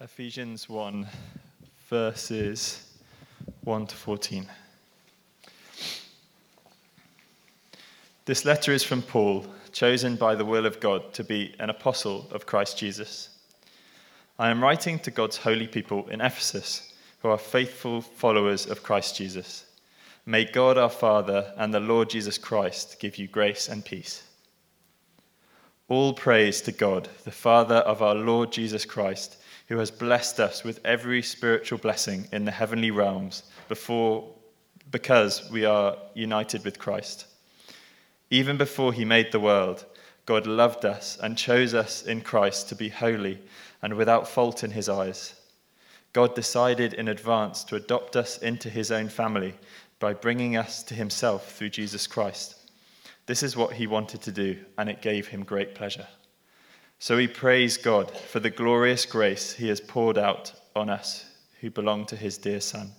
Ephesians 1, verses 1 to 14. This letter is from Paul, chosen by the will of God to be an apostle of Christ Jesus. I am writing to God's holy people in Ephesus, who are faithful followers of Christ Jesus. May God our Father and the Lord Jesus Christ give you grace and peace. All praise to God, the Father of our Lord Jesus Christ who has blessed us with every spiritual blessing in the heavenly realms before, because we are united with Christ. Even before he made the world, God loved us and chose us in Christ to be holy and without fault in his eyes. God decided in advance to adopt us into his own family by bringing us to himself through Jesus Christ. This is what he wanted to do, and it gave him great pleasure. So we praise God for the glorious grace he has poured out on us who belong to his dear Son.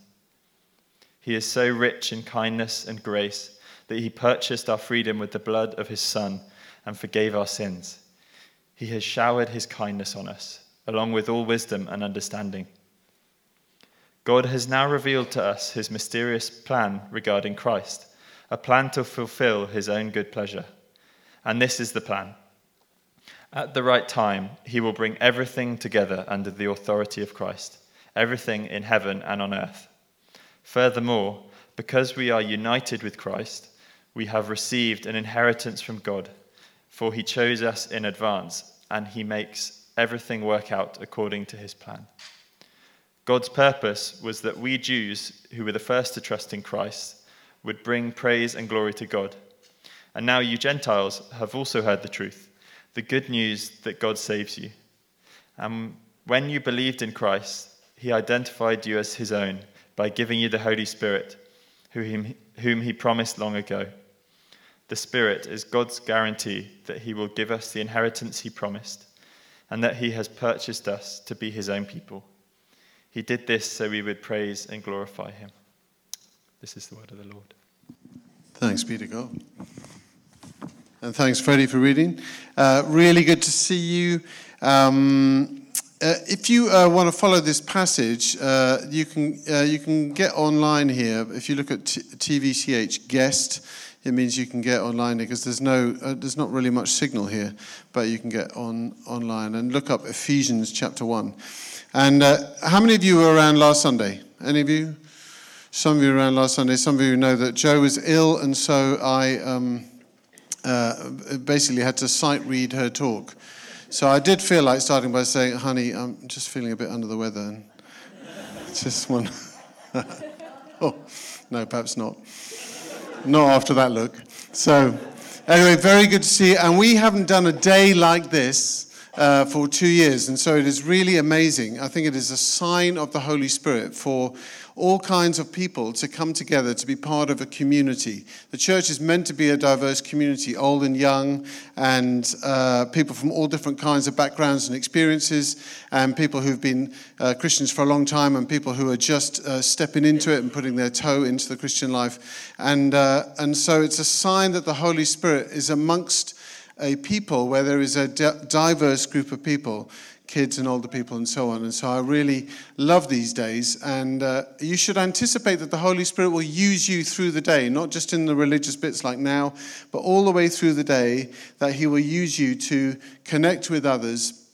He is so rich in kindness and grace that he purchased our freedom with the blood of his Son and forgave our sins. He has showered his kindness on us, along with all wisdom and understanding. God has now revealed to us his mysterious plan regarding Christ, a plan to fulfill his own good pleasure. And this is the plan at the right time, he will bring everything together under the authority of Christ, everything in heaven and on earth. Furthermore, because we are united with Christ, we have received an inheritance from God, for he chose us in advance, and he makes everything work out according to his plan. God's purpose was that we Jews, who were the first to trust in Christ, would bring praise and glory to God. And now you Gentiles have also heard the truth the good news that God saves you. And when you believed in Christ, he identified you as his own by giving you the Holy Spirit, whom he promised long ago. The Spirit is God's guarantee that he will give us the inheritance he promised and that he has purchased us to be his own people. He did this so we would praise and glorify him. This is the word of the Lord. Thanks be to God. And thanks, Freddie, for reading. Uh, really good to see you. Um, uh, if you uh, want to follow this passage, uh, you can uh, you can get online here. If you look at t- TVCH guest, it means you can get online because there's no uh, there's not really much signal here, but you can get on online and look up Ephesians chapter one. And how many of you were around last Sunday? Any of you? Some of you were around last Sunday. Some of you know that Joe was ill, and so I. Um, uh, basically had to sight read her talk. So I did feel like starting by saying, honey, I'm just feeling a bit under the weather. And just one. oh, no, perhaps not. Not after that look. So, anyway, very good to see you. And we haven't done a day like this. Uh, for two years, and so it is really amazing. I think it is a sign of the Holy Spirit for all kinds of people to come together to be part of a community. The church is meant to be a diverse community, old and young, and uh, people from all different kinds of backgrounds and experiences, and people who've been uh, Christians for a long time, and people who are just uh, stepping into it and putting their toe into the Christian life. And, uh, and so it's a sign that the Holy Spirit is amongst a people where there is a diverse group of people kids and older people and so on. And so I really love these days. And uh, you should anticipate that the Holy Spirit will use you through the day, not just in the religious bits like now, but all the way through the day, that He will use you to connect with others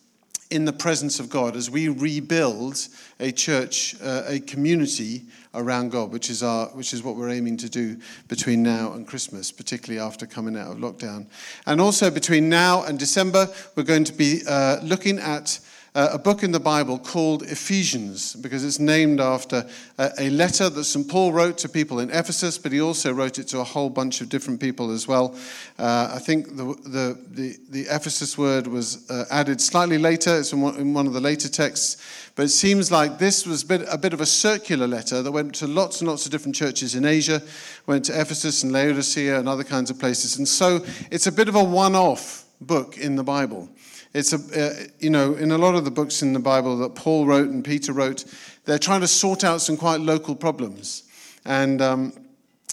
in the presence of God as we rebuild a church, uh, a community around God, which is, our, which is what we're aiming to do between now and Christmas, particularly after coming out of lockdown. And also between now and December, we're going to be uh, looking at uh, a book in the Bible called Ephesians because it's named after a, a, letter that St. Paul wrote to people in Ephesus, but he also wrote it to a whole bunch of different people as well. Uh, I think the, the, the, the, Ephesus word was uh, added slightly later, it's in one, in one, of the later texts, but it seems like this was a bit, a bit of a circular letter that went to lots and lots of different churches in Asia, went to Ephesus and Laodicea and other kinds of places. And so it's a bit of a one off book in the Bible. It's a, uh, you know, in a lot of the books in the Bible that Paul wrote and Peter wrote, they're trying to sort out some quite local problems. And um,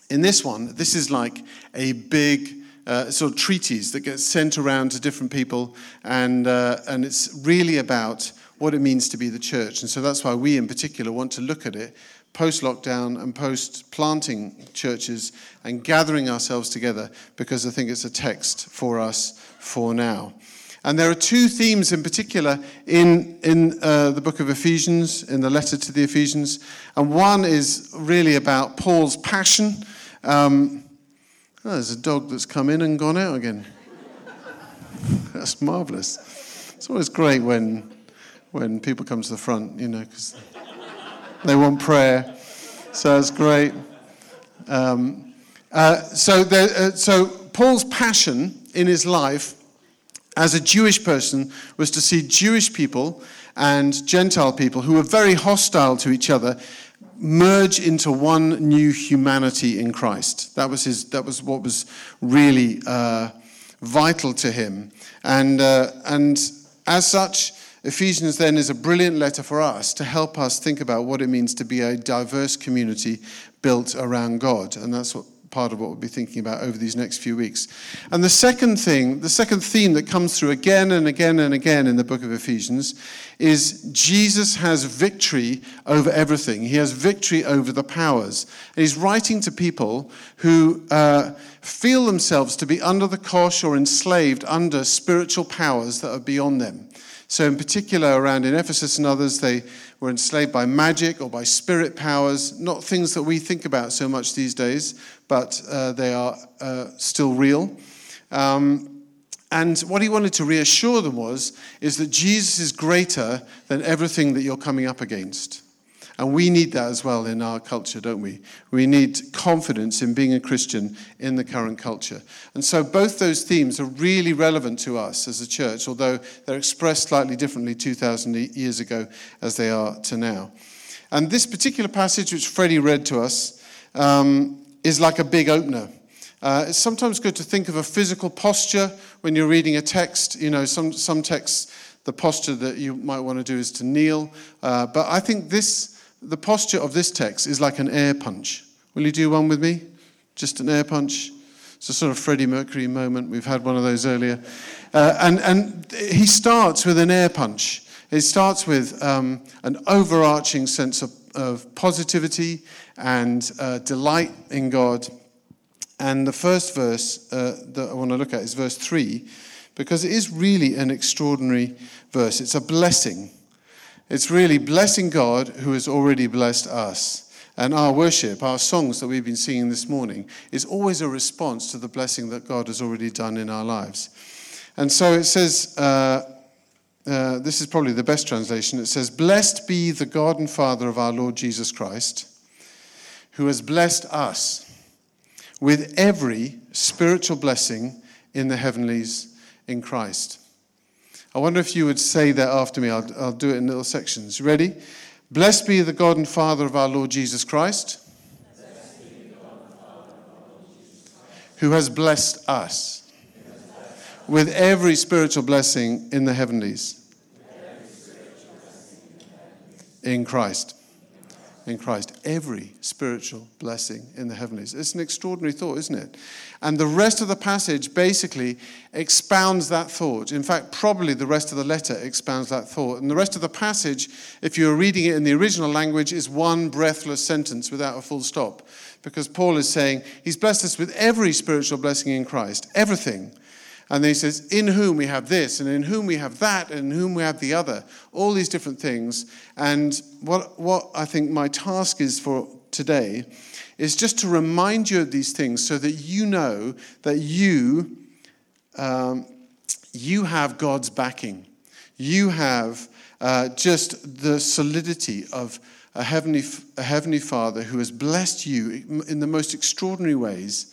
in this one, this is like a big uh, sort of treatise that gets sent around to different people, and, uh, and it's really about what it means to be the church. And so that's why we, in particular, want to look at it post lockdown and post planting churches and gathering ourselves together because I think it's a text for us for now. And there are two themes in particular in, in uh, the book of Ephesians, in the letter to the Ephesians. And one is really about Paul's passion. Um, oh, there's a dog that's come in and gone out again. that's marvelous. It's always great when, when people come to the front, you know, because they want prayer. So it's great. Um, uh, so, there, uh, so Paul's passion in his life as a Jewish person was to see Jewish people and Gentile people who were very hostile to each other merge into one new humanity in Christ. That was, his, that was what was really uh, vital to him. And, uh, and as such, Ephesians then is a brilliant letter for us to help us think about what it means to be a diverse community built around God. And that's what part of what we'll be thinking about over these next few weeks. And the second thing, the second theme that comes through again and again and again in the book of Ephesians is Jesus has victory over everything. He has victory over the powers. And he's writing to people who uh, feel themselves to be under the cosh or enslaved under spiritual powers that are beyond them. So, in particular, around in Ephesus and others, they were enslaved by magic or by spirit powers, not things that we think about so much these days, but uh, they are uh, still real. Um, and what he wanted to reassure them was is that Jesus is greater than everything that you're coming up against. And we need that as well in our culture, don't we? We need confidence in being a Christian in the current culture. And so both those themes are really relevant to us as a church, although they're expressed slightly differently 2,000 years ago as they are to now. And this particular passage, which Freddie read to us, um, is like a big opener. Uh, it's sometimes good to think of a physical posture when you're reading a text. You know, some, some texts, the posture that you might want to do is to kneel. Uh, but I think this the posture of this text is like an air punch. Will you do one with me? Just an air punch. It's a sort of Freddie Mercury moment. We've had one of those earlier. Uh, and, and he starts with an air punch. It starts with um, an overarching sense of, of positivity and uh, delight in God. And the first verse uh, that I want to look at is verse 3, because it is really an extraordinary verse. It's a blessing. It's really blessing God who has already blessed us. And our worship, our songs that we've been singing this morning, is always a response to the blessing that God has already done in our lives. And so it says, uh, uh, this is probably the best translation. It says, Blessed be the God and Father of our Lord Jesus Christ, who has blessed us with every spiritual blessing in the heavenlies in Christ. I wonder if you would say that after me. I'll, I'll do it in little sections. Ready? Blessed be the God and Father of our Lord Jesus Christ, who has blessed us with every spiritual blessing in the heavenlies in Christ in Christ. Every spiritual blessing in the heavenlies. It's an extraordinary thought, isn't it? And the rest of the passage basically expounds that thought. In fact, probably the rest of the letter expounds that thought. And the rest of the passage, if you're reading it in the original language, is one breathless sentence without a full stop. Because Paul is saying, He's blessed us with every spiritual blessing in Christ, everything. And then he says, In whom we have this, and in whom we have that, and in whom we have the other. All these different things. And what, what I think my task is for today is just to remind you of these things so that you know that you, um, you have God's backing. You have uh, just the solidity of a heavenly, a heavenly Father who has blessed you in the most extraordinary ways.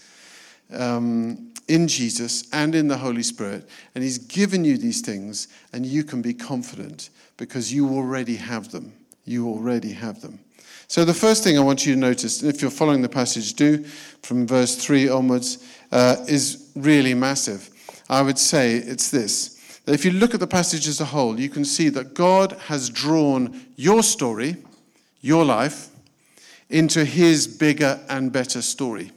Um, in Jesus and in the Holy Spirit. And He's given you these things, and you can be confident because you already have them. You already have them. So, the first thing I want you to notice, if you're following the passage, do from verse 3 onwards, uh, is really massive. I would say it's this that if you look at the passage as a whole, you can see that God has drawn your story, your life, into His bigger and better story.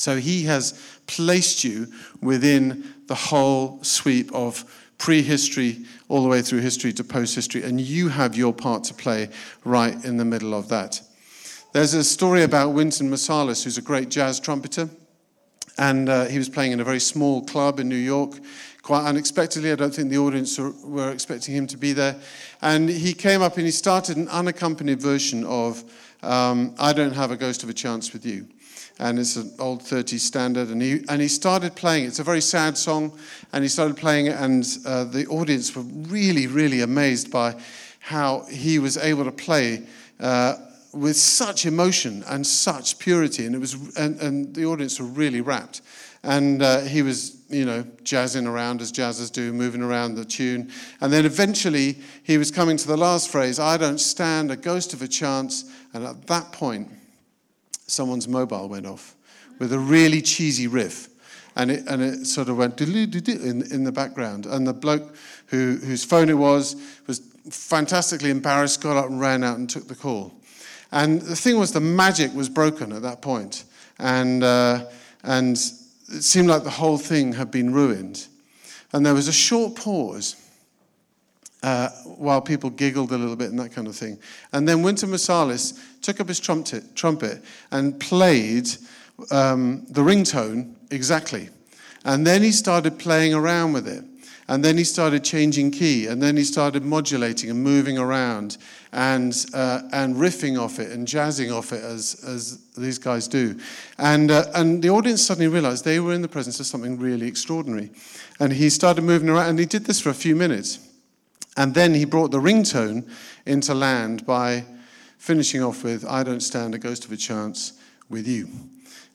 So he has placed you within the whole sweep of prehistory all the way through history to post history, and you have your part to play right in the middle of that. There's a story about Wynton Marsalis, who's a great jazz trumpeter, and uh, he was playing in a very small club in New York. Quite unexpectedly, I don't think the audience were expecting him to be there. And he came up and he started an unaccompanied version of um, I Don't Have a Ghost of a Chance with You and it's an old 30s standard. And he, and he started playing it. It's a very sad song, and he started playing it, and uh, the audience were really, really amazed by how he was able to play uh, with such emotion and such purity. And, it was, and, and the audience were really rapt. And uh, he was, you know, jazzing around as jazzers do, moving around the tune. And then eventually he was coming to the last phrase I don't stand a ghost of a chance. And at that point, someone's mobile went off with a really cheesy riff. And it, and it sort of went in, in the background. And the bloke who, whose phone it was was fantastically embarrassed, got up and ran out and took the call. And the thing was, the magic was broken at that point. And, uh, and it seemed like the whole thing had been ruined. And there was a short pause uh, while people giggled a little bit and that kind of thing. And then Wynton Marsalis took up his trumpet, trumpet and played um, the ringtone exactly. And then he started playing around with it. And then he started changing key. And then he started modulating and moving around and, uh, and riffing off it and jazzing off it as, as these guys do. And, uh, and the audience suddenly realized they were in the presence of something really extraordinary. And he started moving around. And he did this for a few minutes. And then he brought the ringtone into land by finishing off with, I don't stand a ghost of a chance with you.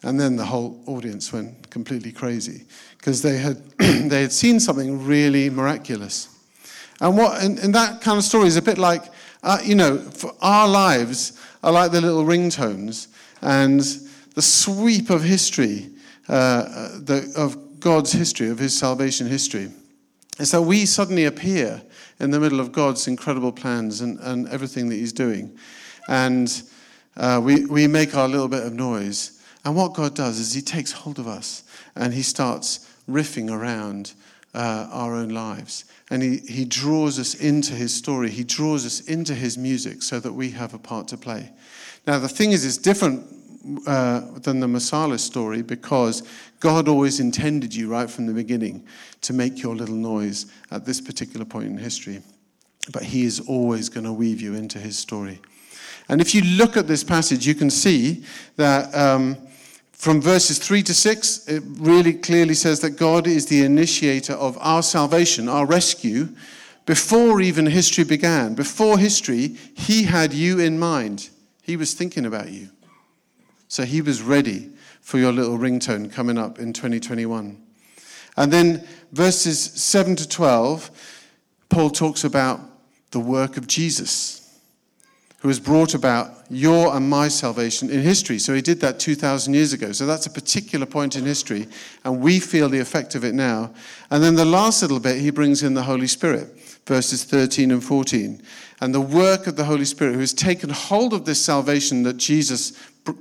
And then the whole audience went completely crazy because they had, they had seen something really miraculous. And, what, and, and that kind of story is a bit like, uh, you know, for our lives are like the little ringtones and the sweep of history, uh, uh the, of God's history, of his salvation history. Is that we suddenly appear in the middle of God's incredible plans and, and everything that He's doing. And uh, we, we make our little bit of noise. And what God does is He takes hold of us and He starts riffing around uh, our own lives. And he, he draws us into His story, He draws us into His music so that we have a part to play. Now, the thing is, it's different uh, than the Marsalis story because God always intended you right from the beginning to make your little noise at this particular point in history. But He is always going to weave you into His story. And if you look at this passage, you can see that um, from verses 3 to 6, it really clearly says that God is the initiator of our salvation, our rescue, before even history began. Before history, He had you in mind, He was thinking about you. So he was ready for your little ringtone coming up in 2021. And then verses 7 to 12, Paul talks about the work of Jesus, who has brought about your and my salvation in history. So he did that 2,000 years ago. So that's a particular point in history, and we feel the effect of it now. And then the last little bit, he brings in the Holy Spirit, verses 13 and 14. And the work of the Holy Spirit, who has taken hold of this salvation that Jesus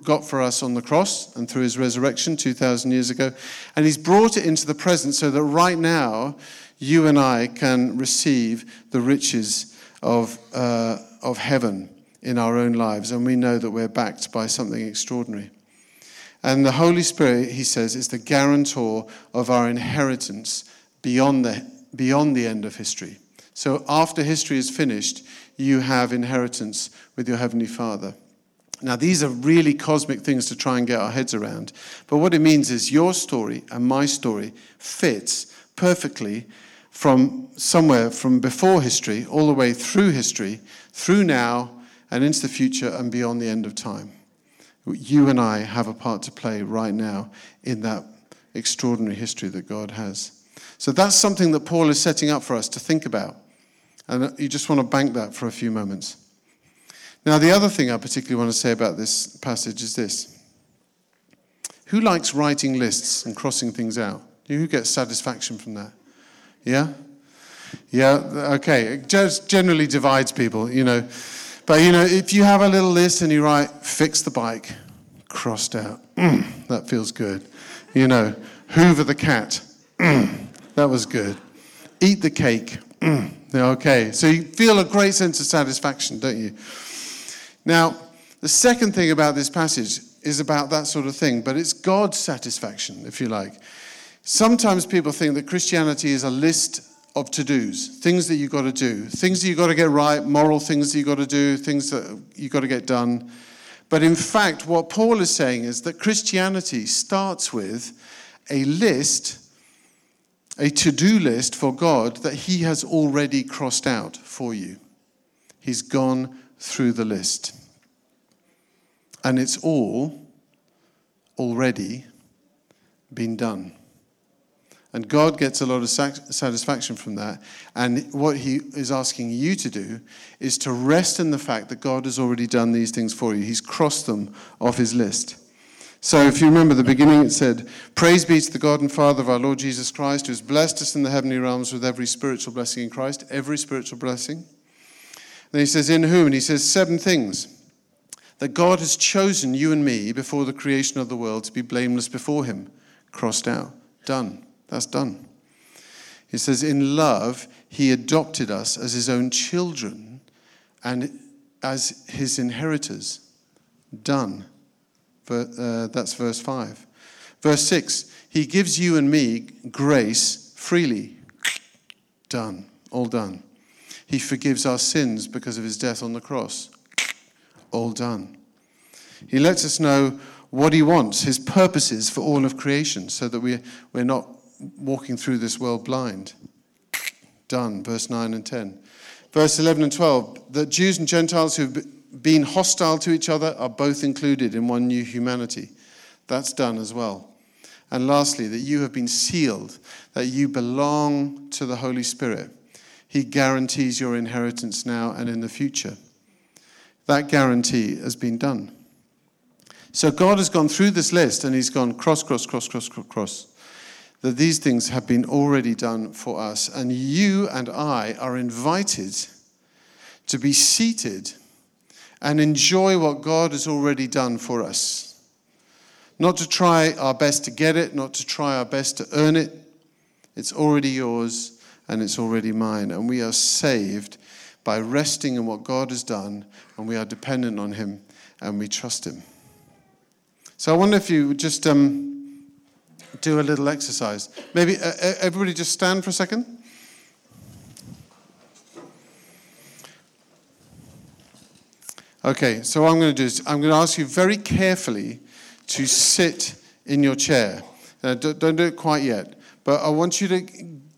got for us on the cross and through his resurrection 2,000 years ago. And he's brought it into the present so that right now you and I can receive the riches of, uh, of heaven in our own lives. And we know that we're backed by something extraordinary. And the Holy Spirit, he says, is the guarantor of our inheritance beyond the, beyond the end of history. So after history is finished, you have inheritance with your Heavenly Father. Now, these are really cosmic things to try and get our heads around. But what it means is your story and my story fits perfectly from somewhere from before history, all the way through history, through now, and into the future and beyond the end of time. You and I have a part to play right now in that extraordinary history that God has. So that's something that Paul is setting up for us to think about. And you just want to bank that for a few moments. Now, the other thing I particularly want to say about this passage is this Who likes writing lists and crossing things out? Who gets satisfaction from that? Yeah? Yeah, okay. It just generally divides people, you know. But, you know, if you have a little list and you write, fix the bike, crossed out. Mm, that feels good. You know, hoover the cat. Mm, that was good. Eat the cake. Mm, okay. So you feel a great sense of satisfaction, don't you? Now, the second thing about this passage is about that sort of thing, but it's God's satisfaction, if you like. Sometimes people think that Christianity is a list of to dos, things that you've got to do, things that you've got to get right, moral things that you've got to do, things that you've got to get done. But in fact, what Paul is saying is that Christianity starts with a list, a to do list for God that He has already crossed out for you. He's gone through the list. And it's all already been done. And God gets a lot of satisfaction from that. And what He is asking you to do is to rest in the fact that God has already done these things for you. He's crossed them off His list. So if you remember the beginning, it said, Praise be to the God and Father of our Lord Jesus Christ, who has blessed us in the heavenly realms with every spiritual blessing in Christ, every spiritual blessing. Then he says, In whom? And he says seven things. That God has chosen you and me before the creation of the world to be blameless before Him. Crossed out. Done. That's done. He says, In love, he adopted us as his own children and as his inheritors. Done. Uh, that's verse 5. Verse 6 He gives you and me grace freely. Done. All done. He forgives our sins because of his death on the cross. All done. He lets us know what he wants, his purposes for all of creation, so that we, we're not walking through this world blind. Done, verse 9 and 10. Verse 11 and 12 that Jews and Gentiles who've been hostile to each other are both included in one new humanity. That's done as well. And lastly, that you have been sealed, that you belong to the Holy Spirit. He guarantees your inheritance now and in the future. That guarantee has been done. So God has gone through this list and he's gone cross, cross, cross, cross, cross, cross that these things have been already done for us. And you and I are invited to be seated and enjoy what God has already done for us. Not to try our best to get it, not to try our best to earn it. It's already yours and it's already mine. And we are saved by resting in what God has done, and we are dependent on Him and we trust Him. So I wonder if you would just. Um, do a little exercise. Maybe uh, uh, everybody just stand for a second. Okay, so what I'm going to do is I'm going to ask you very carefully to sit in your chair. Don't, don't do it quite yet, but I want you to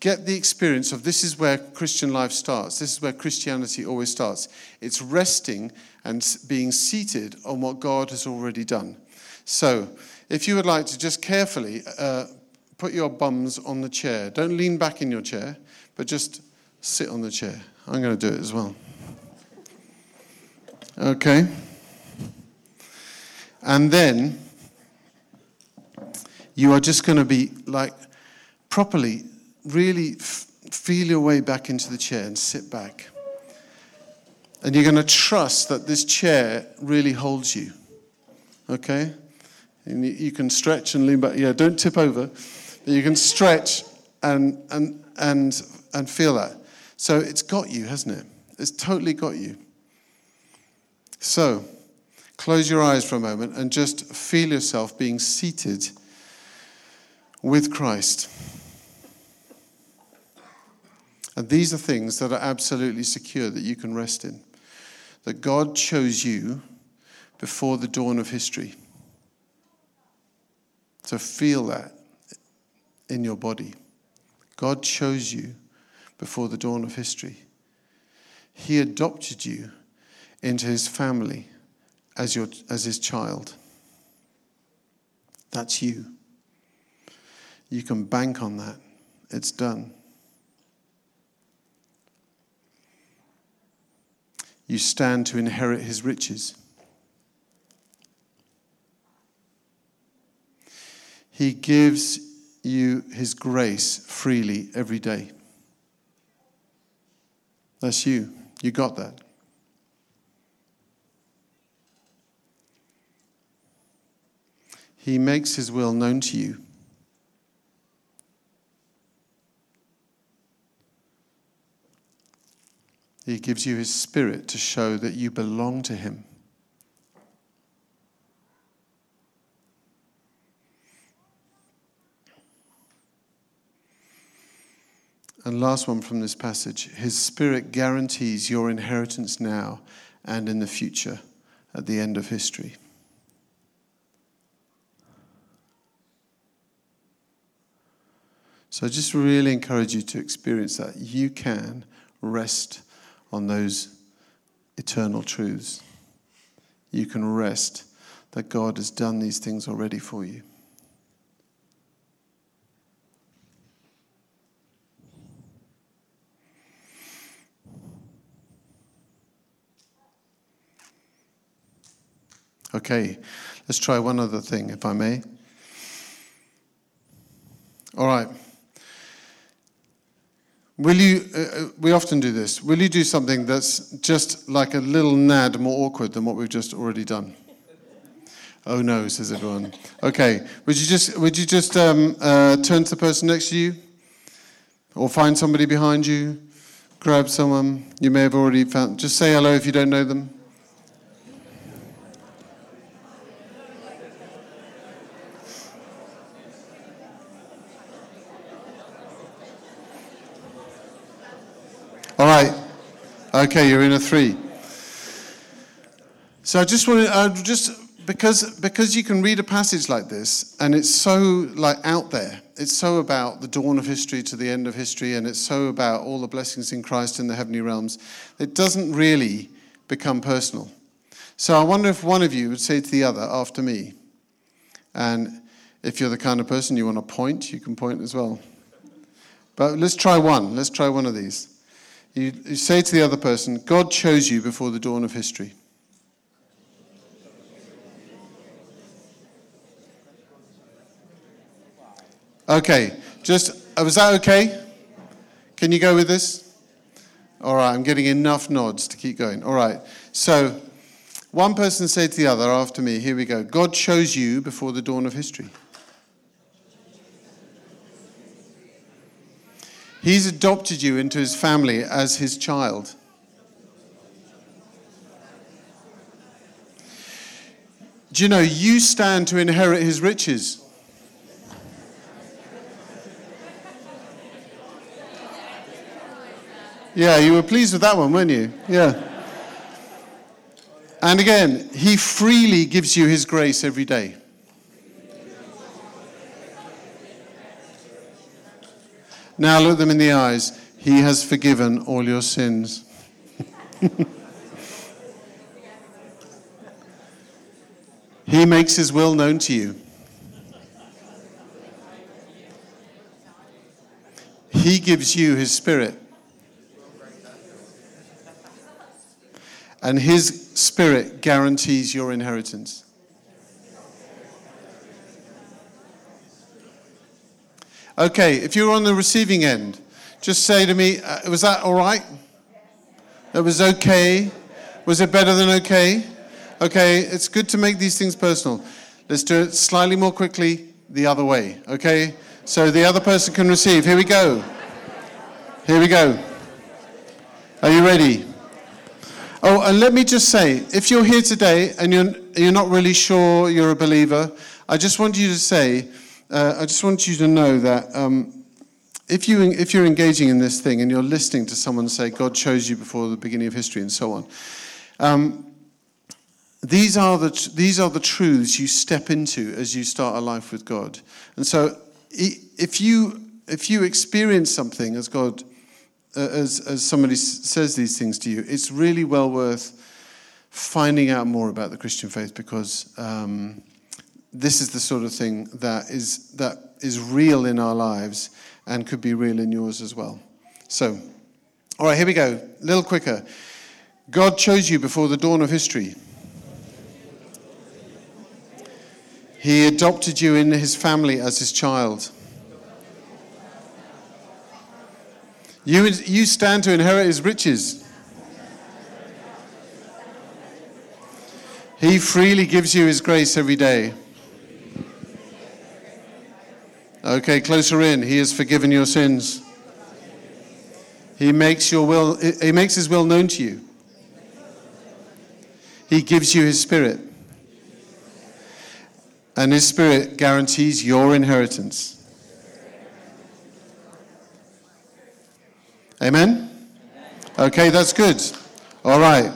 get the experience of this is where Christian life starts. This is where Christianity always starts. It's resting and being seated on what God has already done. So, if you would like to just carefully uh, put your bums on the chair, don't lean back in your chair, but just sit on the chair. I'm going to do it as well. Okay. And then you are just going to be like properly, really f- feel your way back into the chair and sit back. And you're going to trust that this chair really holds you. Okay? And you can stretch and lean back. Yeah, don't tip over. But You can stretch and, and, and, and feel that. So it's got you, hasn't it? It's totally got you. So close your eyes for a moment and just feel yourself being seated with Christ. And these are things that are absolutely secure that you can rest in. That God chose you before the dawn of history to feel that in your body. God chose you before the dawn of history. He adopted you into his family as, your, as his child. That's you. You can bank on that. It's done. You stand to inherit his riches. He gives you His grace freely every day. That's you. You got that. He makes his will known to you. He gives you his spirit to show that you belong to him. And last one from this passage His Spirit guarantees your inheritance now and in the future at the end of history. So I just really encourage you to experience that. You can rest on those eternal truths. You can rest that God has done these things already for you. Okay, let's try one other thing, if I may. All right. Will you, uh, uh, we often do this, will you do something that's just like a little nad more awkward than what we've just already done? Oh no, says everyone. Okay, would you just, would you just um, uh, turn to the person next to you? Or find somebody behind you? Grab someone you may have already found. Just say hello if you don't know them. All right. Okay, you're in a three. So I just want to uh, just because because you can read a passage like this and it's so like out there. It's so about the dawn of history to the end of history, and it's so about all the blessings in Christ in the heavenly realms. It doesn't really become personal. So I wonder if one of you would say to the other after me, and if you're the kind of person you want to point, you can point as well. But let's try one. Let's try one of these. You, you say to the other person, God chose you before the dawn of history. Okay, just, uh, was that okay? Can you go with this? All right, I'm getting enough nods to keep going. All right, so one person said to the other after me, here we go God chose you before the dawn of history. He's adopted you into his family as his child. Do you know you stand to inherit his riches? Yeah, you were pleased with that one, weren't you? Yeah. And again, he freely gives you his grace every day. Now look them in the eyes. He has forgiven all your sins. he makes his will known to you. He gives you his spirit. And his spirit guarantees your inheritance. Okay, if you're on the receiving end, just say to me, uh, was that all right? It was okay? Was it better than okay? Okay, it's good to make these things personal. Let's do it slightly more quickly the other way, okay? So the other person can receive. Here we go. Here we go. Are you ready? Oh, and let me just say if you're here today and you're, you're not really sure you're a believer, I just want you to say, uh, I just want you to know that um, if, you, if you're engaging in this thing and you're listening to someone say, God chose you before the beginning of history and so on, um, these, are the, these are the truths you step into as you start a life with God. And so if you, if you experience something as God, uh, as, as somebody says these things to you, it's really well worth finding out more about the Christian faith because um, this is the sort of thing that is, that is real in our lives and could be real in yours as well. So, all right, here we go. A little quicker. God chose you before the dawn of history. He adopted you in his family as his child. You, you stand to inherit his riches. He freely gives you his grace every day. Okay, closer in. He has forgiven your sins. He makes your will he makes his will known to you. He gives you his spirit. And his spirit guarantees your inheritance. Amen? Okay, that's good. All right.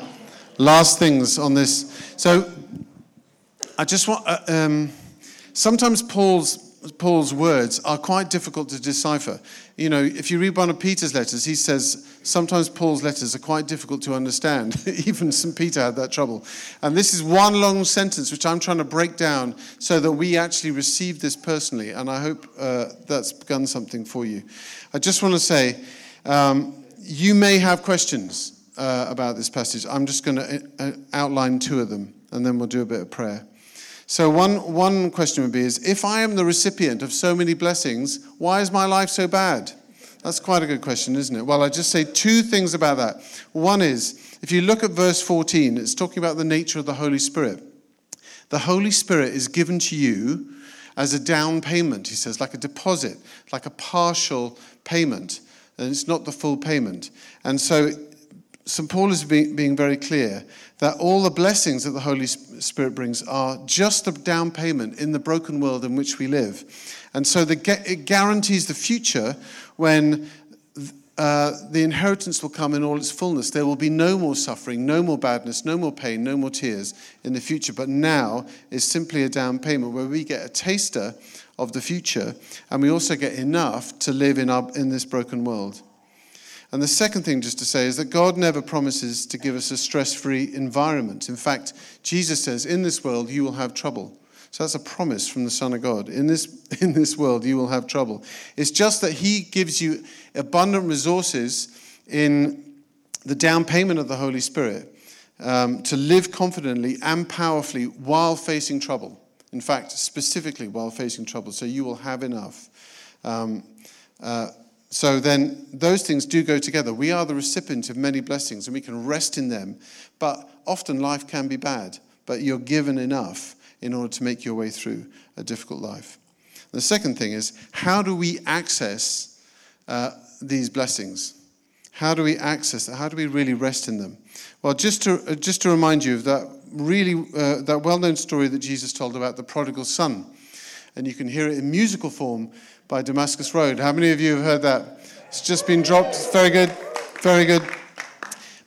Last things on this. So, I just want. Uh, um, sometimes Paul's Paul's words are quite difficult to decipher. You know, if you read one of Peter's letters, he says sometimes Paul's letters are quite difficult to understand. Even St. Peter had that trouble. And this is one long sentence which I'm trying to break down so that we actually receive this personally. And I hope uh, that's begun something for you. I just want to say um, you may have questions uh, about this passage. I'm just going to uh, outline two of them, and then we'll do a bit of prayer. So one, one question would be is if I am the recipient of so many blessings, why is my life so bad? That's quite a good question, isn't it? Well, I just say two things about that. One is, if you look at verse 14, it's talking about the nature of the Holy Spirit. The Holy Spirit is given to you as a down payment, he says, like a deposit, like a partial payment. And it's not the full payment. And so St. Paul is being, being very clear that all the blessings that the Holy Spirit brings are just a down payment in the broken world in which we live. And so the, it guarantees the future when uh, the inheritance will come in all its fullness. There will be no more suffering, no more badness, no more pain, no more tears in the future. But now is simply a down payment where we get a taster of the future and we also get enough to live in, our, in this broken world. And the second thing, just to say, is that God never promises to give us a stress free environment. In fact, Jesus says, In this world, you will have trouble. So that's a promise from the Son of God. In this, in this world, you will have trouble. It's just that He gives you abundant resources in the down payment of the Holy Spirit um, to live confidently and powerfully while facing trouble. In fact, specifically while facing trouble. So you will have enough. Um, uh, so then those things do go together. We are the recipient of many blessings and we can rest in them. But often life can be bad, but you're given enough in order to make your way through a difficult life. The second thing is how do we access uh, these blessings? How do we access How do we really rest in them? Well, just to, uh, just to remind you of that really uh, that well-known story that Jesus told about the prodigal son, and you can hear it in musical form by Damascus Road. How many of you have heard that? It's just been dropped. Very good. Very good.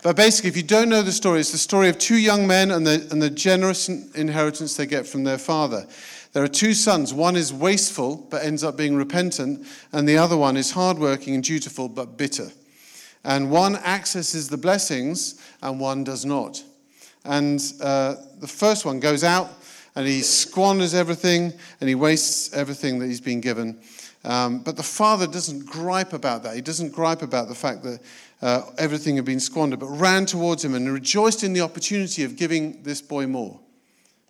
But basically, if you don't know the story, it's the story of two young men and the, and the generous inheritance they get from their father. There are two sons. One is wasteful, but ends up being repentant, and the other one is hardworking and dutiful, but bitter. And one accesses the blessings, and one does not. And uh, the first one goes out and he squanders everything and he wastes everything that he's been given. Um, but the father doesn't gripe about that. He doesn't gripe about the fact that uh, everything had been squandered, but ran towards him and rejoiced in the opportunity of giving this boy more.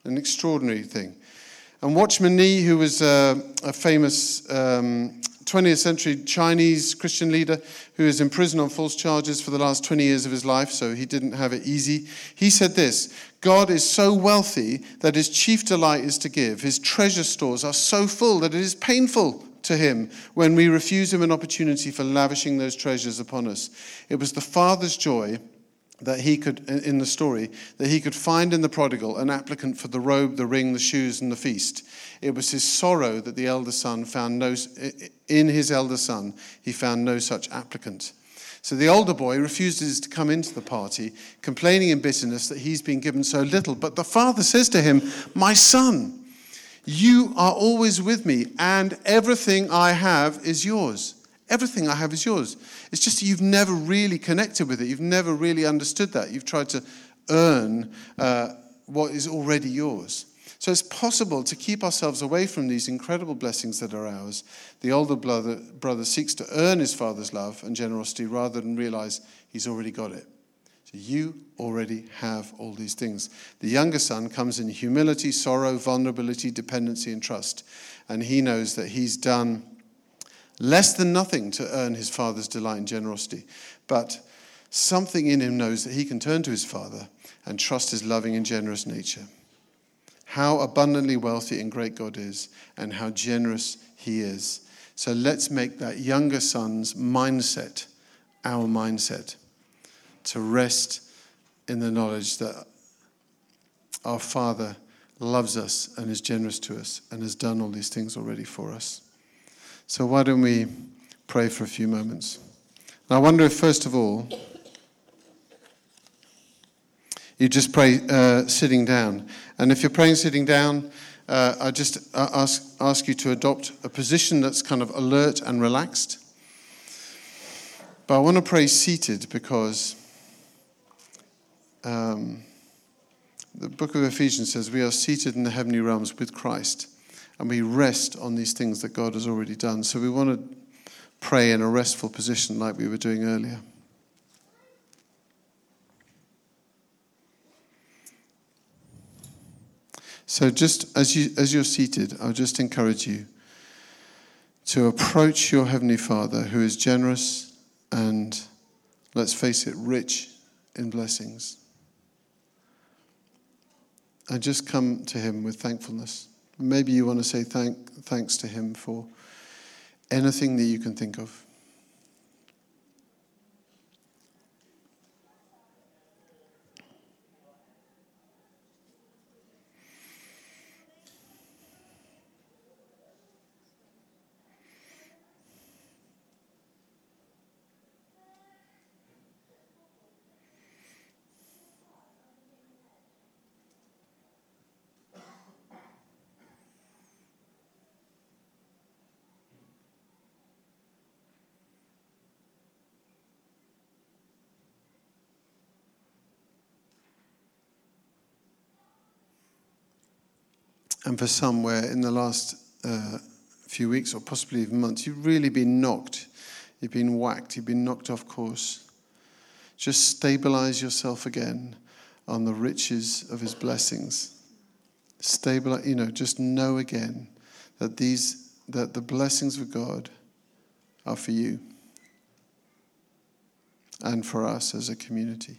An extraordinary thing. And Watchman Nee, who was uh, a famous um, 20th century Chinese Christian leader who is in prison on false charges for the last 20 years of his life, so he didn't have it easy. He said this God is so wealthy that his chief delight is to give. His treasure stores are so full that it is painful to him when we refuse him an opportunity for lavishing those treasures upon us. It was the Father's joy that he could, in the story, that he could find in the prodigal an applicant for the robe, the ring, the shoes, and the feast. It was his sorrow that the elder son found no, in his elder son, he found no such applicant. So the older boy refuses to come into the party, complaining in bitterness that he's been given so little. But the father says to him, My son, you are always with me, and everything I have is yours. Everything I have is yours. It's just you've never really connected with it. You've never really understood that. You've tried to earn uh, what is already yours. So it's possible to keep ourselves away from these incredible blessings that are ours. The older brother, brother seeks to earn his father's love and generosity rather than realize he's already got it. So you already have all these things. The younger son comes in humility, sorrow, vulnerability, dependency, and trust. And he knows that he's done less than nothing to earn his father's delight and generosity. But something in him knows that he can turn to his father and trust his loving and generous nature. How abundantly wealthy and great God is, and how generous he is. So let's make that younger son's mindset our mindset to rest in the knowledge that our Father loves us and is generous to us and has done all these things already for us. So, why don't we pray for a few moments? And I wonder if, first of all, you just pray uh, sitting down. And if you're praying sitting down, uh, I just uh, ask, ask you to adopt a position that's kind of alert and relaxed. But I want to pray seated because um, the book of Ephesians says we are seated in the heavenly realms with Christ and we rest on these things that God has already done. So we want to pray in a restful position like we were doing earlier. So just as you as you're seated, I'll just encourage you to approach your heavenly Father who is generous and let's face it rich in blessings. And just come to him with thankfulness. Maybe you want to say thank, thanks to him for anything that you can think of. And for some, where in the last uh, few weeks or possibly even months, you've really been knocked, you've been whacked, you've been knocked off course. Just stabilize yourself again on the riches of his blessings. Stabilize, you know, just know again that these that the blessings of God are for you and for us as a community.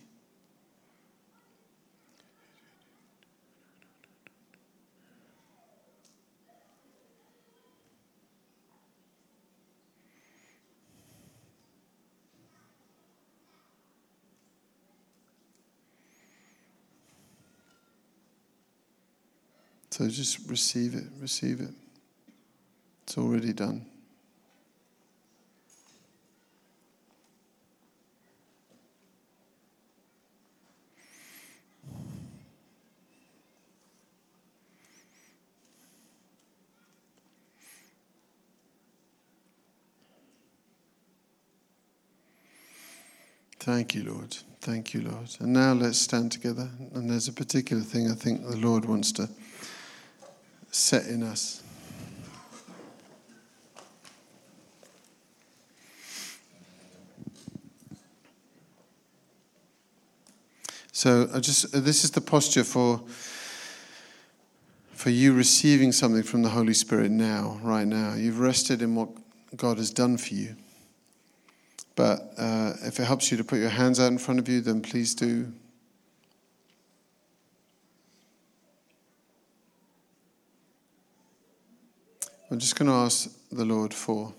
So just receive it, receive it. It's already done. Thank you, Lord. Thank you, Lord. And now let's stand together. And there's a particular thing I think the Lord wants to set in us. So I just this is the posture for for you receiving something from the Holy Spirit now, right now. You've rested in what God has done for you. But uh, if it helps you to put your hands out in front of you, then please do. I'm just going to ask the Lord for,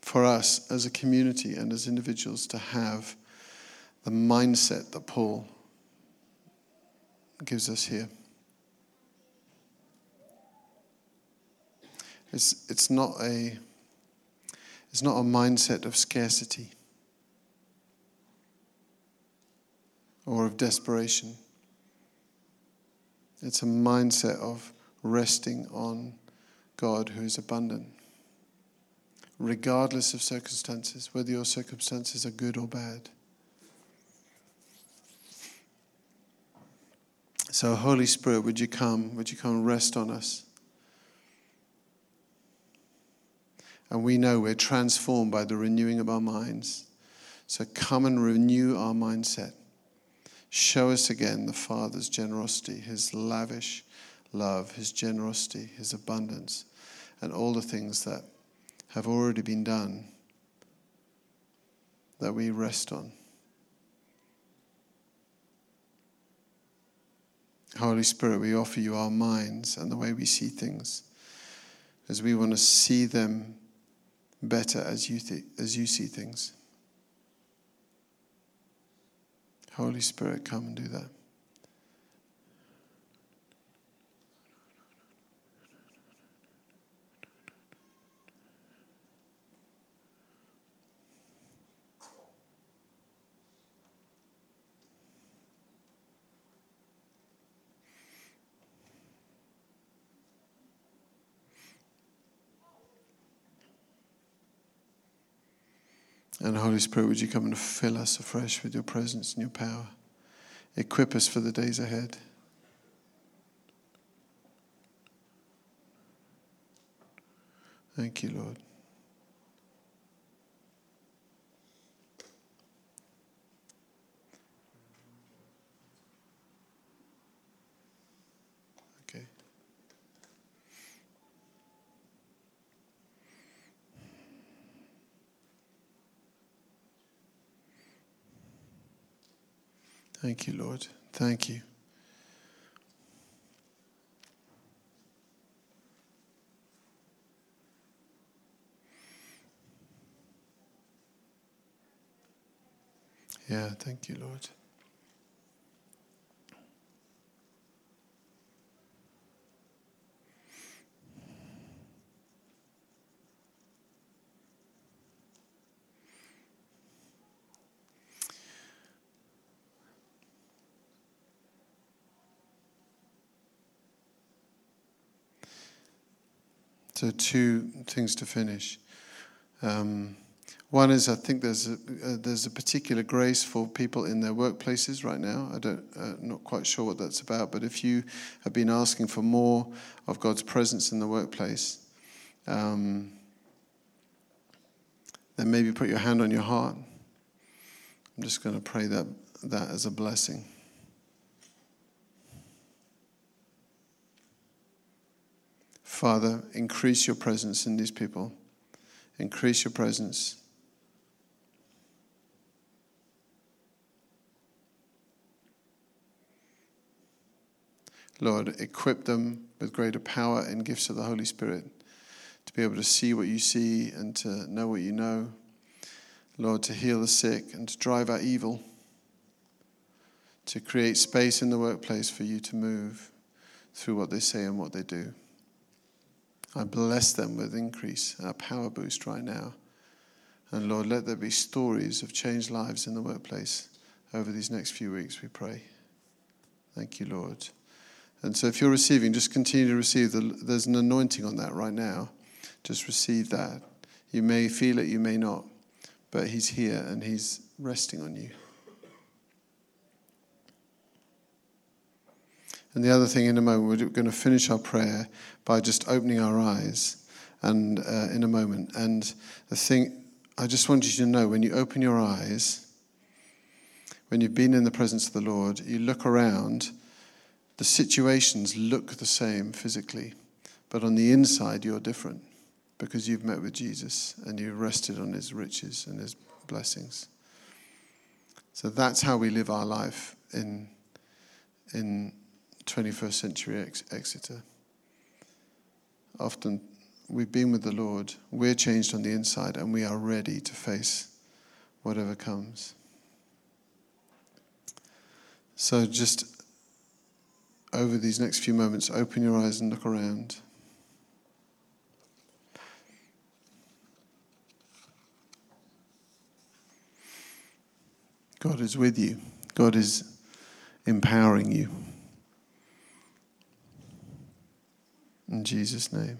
for us as a community and as individuals to have the mindset that Paul gives us here. It's, it's, not a, it's not a mindset of scarcity or of desperation. It's a mindset of resting on God who is abundant, regardless of circumstances, whether your circumstances are good or bad. So, Holy Spirit, would you come? Would you come and rest on us? And we know we're transformed by the renewing of our minds. So, come and renew our mindset. Show us again the Father's generosity, his lavish love, his generosity, his abundance, and all the things that have already been done that we rest on. Holy Spirit, we offer you our minds and the way we see things. as we want to see them better as you, th- as you see things. Holy Spirit, come and do that. And Holy Spirit, would you come and fill us afresh with your presence and your power? Equip us for the days ahead. Thank you, Lord. Okay. Thank you, Lord. Thank you. Yeah, thank you, Lord. So, two things to finish. Um, one is I think there's a, uh, there's a particular grace for people in their workplaces right now. I don't uh, not quite sure what that's about, but if you have been asking for more of God's presence in the workplace, um, then maybe put your hand on your heart. I'm just going to pray that that as a blessing. Father, increase your presence in these people. Increase your presence. Lord, equip them with greater power and gifts of the Holy Spirit to be able to see what you see and to know what you know. Lord, to heal the sick and to drive out evil, to create space in the workplace for you to move through what they say and what they do. I bless them with increase, a power boost right now. And Lord, let there be stories of changed lives in the workplace over these next few weeks, we pray. Thank you, Lord. And so if you're receiving, just continue to receive. The, there's an anointing on that right now. Just receive that. You may feel it, you may not, but He's here and He's resting on you. And the other thing, in a moment, we're going to finish our prayer by just opening our eyes, and uh, in a moment. And the thing, I just want you to know when you open your eyes, when you've been in the presence of the Lord, you look around, the situations look the same physically, but on the inside, you're different because you've met with Jesus and you've rested on his riches and his blessings. So that's how we live our life in, in 21st century Ex- Exeter. Often we've been with the Lord, we're changed on the inside, and we are ready to face whatever comes. So just over these next few moments, open your eyes and look around. God is with you. God is empowering you. In Jesus' name.